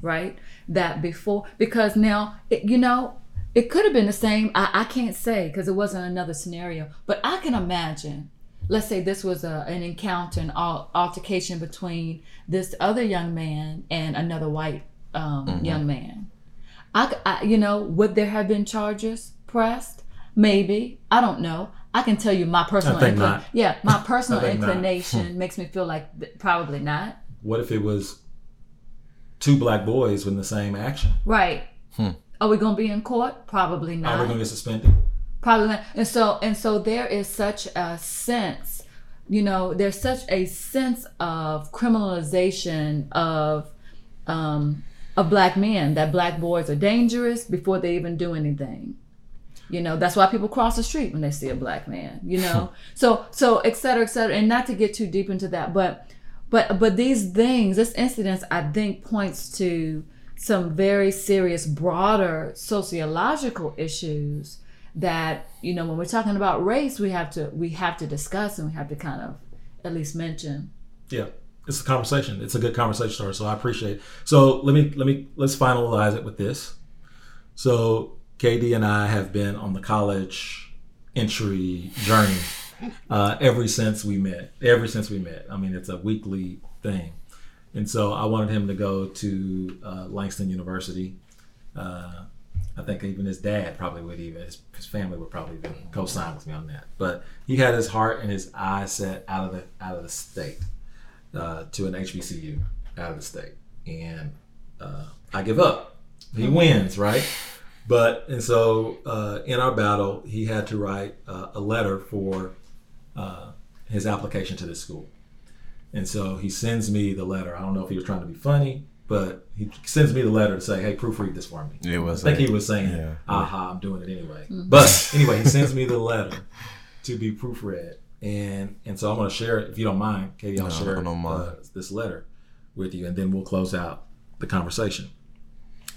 Right? That before because now it, you know it could have been the same. I, I can't say because it wasn't another scenario, but I can imagine let's say this was a, an encounter, an altercation between this other young man and another white um, young man. I, I- you know, would there have been charges pressed? Maybe. I don't know. I can tell you my personal, I think not. yeah, my personal think not. inclination makes me feel like th- probably not. what if it was two black boys with the same action Right. Are we gonna be in court? Probably not. are we going to get suspended probably not. and so and so there is such a sense you know there's such a sense of criminalization of um of black men that black boys are dangerous before they even do anything you know that's why people cross the street when they see a black man you know so so et cetera et cetera and not to get too deep into that but but but these things this incident i think points to some very serious broader sociological issues that you know when we're talking about race we have to we have to discuss and we have to kind of at least mention Yeah, it's a conversation. It's a good conversation starter. So I appreciate. It. So let me let me let's finalize it with this. So KD and I have been on the college entry journey uh, ever since we met. Ever since we met. I mean, it's a weekly thing, and so I wanted him to go to uh, Langston University. Uh, I think even his dad probably would even his, his family would probably even co-sign with me on that. But he had his heart and his eyes set out of the out of the state uh, to an HBCU out of the state, and uh, I give up. He wins, right? But and so uh, in our battle, he had to write uh, a letter for uh, his application to this school, and so he sends me the letter. I don't know if he was trying to be funny, but he sends me the letter to say, "Hey, proofread this for me." It was I think like- he was saying, yeah. "Aha, I'm doing it anyway." But anyway, he sends me the letter to be proofread, and and so I'm going to share it if you don't mind, KD. I'll No, share I don't mind. Uh, this letter with you, and then we'll close out the conversation.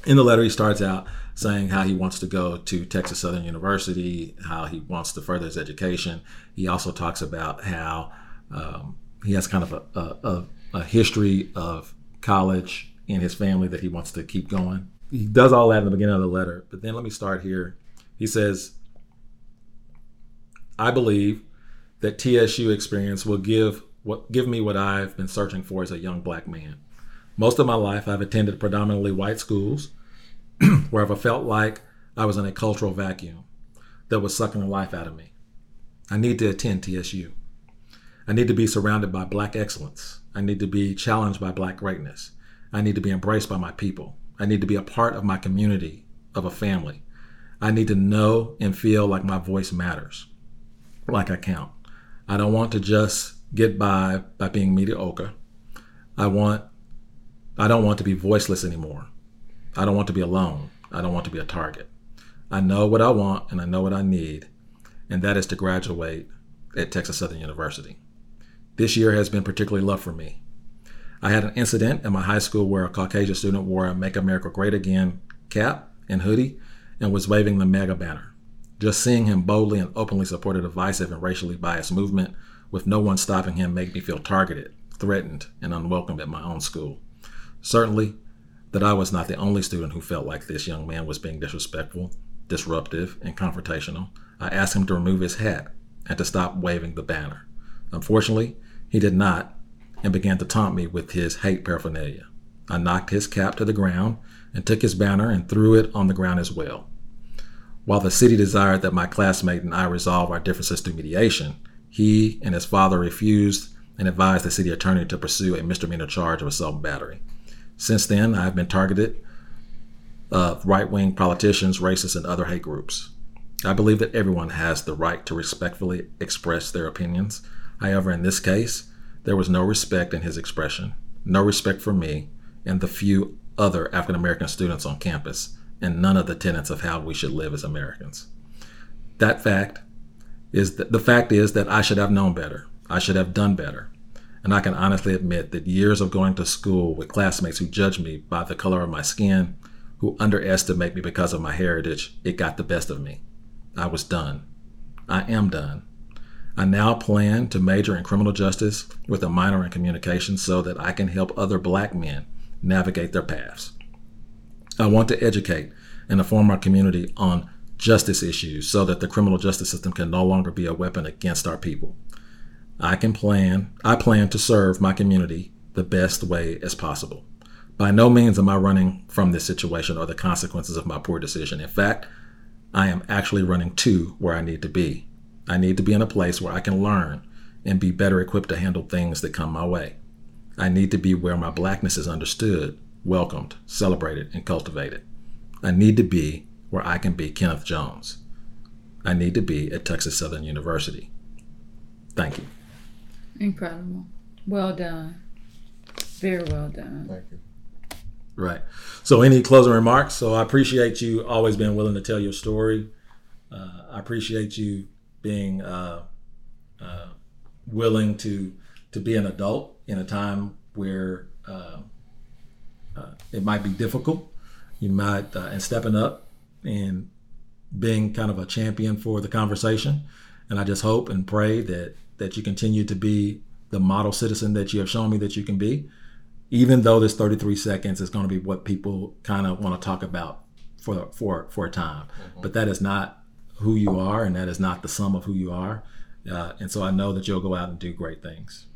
in the letter, he starts out saying how he wants to go to Texas Southern University, how he wants to further his education. He also talks about how um, he has kind of a, a, a, history of college in his family that he wants to keep going. He does all that in the beginning of the letter, but then let me start here. He says, I believe that TSU experience will give what give me what I've been searching for as a young black man. Most of my life I've attended predominantly white schools where I've felt like I was in a cultural vacuum that was sucking the life out of me. I need to attend TSU. I need to be surrounded by black excellence. I need to be challenged by black greatness. I need to be embraced by my people. I need to be a part of my community, of a family. I need to know and feel like my voice matters, like I count. I don't want to just get by by being mediocre. I want I don't want to be voiceless anymore. I don't want to be alone. I don't want to be a target. I know what I want and I know what I need, and that is to graduate at Texas Southern University. This year has been particularly rough for me. I had an incident in my high school where a Caucasian student wore a Make America Great Again cap and hoodie and was waving the MAGA banner. Just seeing him boldly and openly support a divisive and racially biased movement with no one stopping him made me feel targeted, threatened, and unwelcome at my own school. Certainly, that I was not the only student who felt like this young man was being disrespectful, disruptive, and confrontational. I asked him to remove his hat and to stop waving the banner. Unfortunately, he did not and began to taunt me with his hate paraphernalia. I knocked his cap to the ground and took his banner and threw it on the ground as well. While the city desired that my classmate and I resolve our differences through mediation, he and his father refused and advised the city attorney to pursue a misdemeanor charge of assault and battery. Since then, I've been targeted uh, of right wing politicians, racists, and other hate groups. I believe that everyone has the right to respectfully express their opinions. However, in this case, there was no respect in his expression, no respect for me and the few other African American students on campus, and none of the tenets of how we should live as Americans. That fact is that the fact is that I should have known better. I should have done better. And I can honestly admit that years of going to school with classmates who judge me by the color of my skin, who underestimate me because of my heritage, it got the best of me. I was done. I am done. I now plan to major in criminal justice with a minor in communication so that I can help other black men navigate their paths. I want to educate and inform our community on justice issues so that the criminal justice system can no longer be a weapon against our people. I can plan, I plan to serve my community the best way as possible. By no means am I running from this situation or the consequences of my poor decision. In fact, I am actually running to where I need to be. I need to be in a place where I can learn and be better equipped to handle things that come my way. I need to be where my blackness is understood, welcomed, celebrated, and cultivated. I need to be where I can be Kenneth Jones. I need to be at Texas Southern University. Thank you. Incredible. Well done. Very well done. Thank you. Right. So, any closing remarks? So, I appreciate you always being willing to tell your story. Uh, I appreciate you being uh, uh, willing to to be an adult in a time where uh, uh, it might be difficult. You might uh, and stepping up and being kind of a champion for the conversation. And I just hope and pray that that you continue to be the model citizen that you have shown me that you can be, even though this 33 seconds is going to be what people kind of want to talk about for for for a time. Mm-hmm. But that is not who you are, and that is not the sum of who you are. Uh, and so I know that you'll go out and do great things.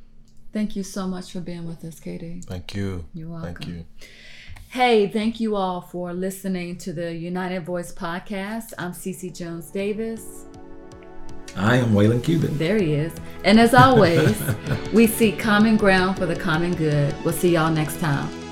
Thank you so much for being with us, KD. Thank you. You're welcome. Thank you. Hey, thank you all for listening to the United Voice podcast. I'm Cece Jones Davis. I am Waylon Cuban. There he is. And as always, we seek common ground for the common good. We'll see y'all next time.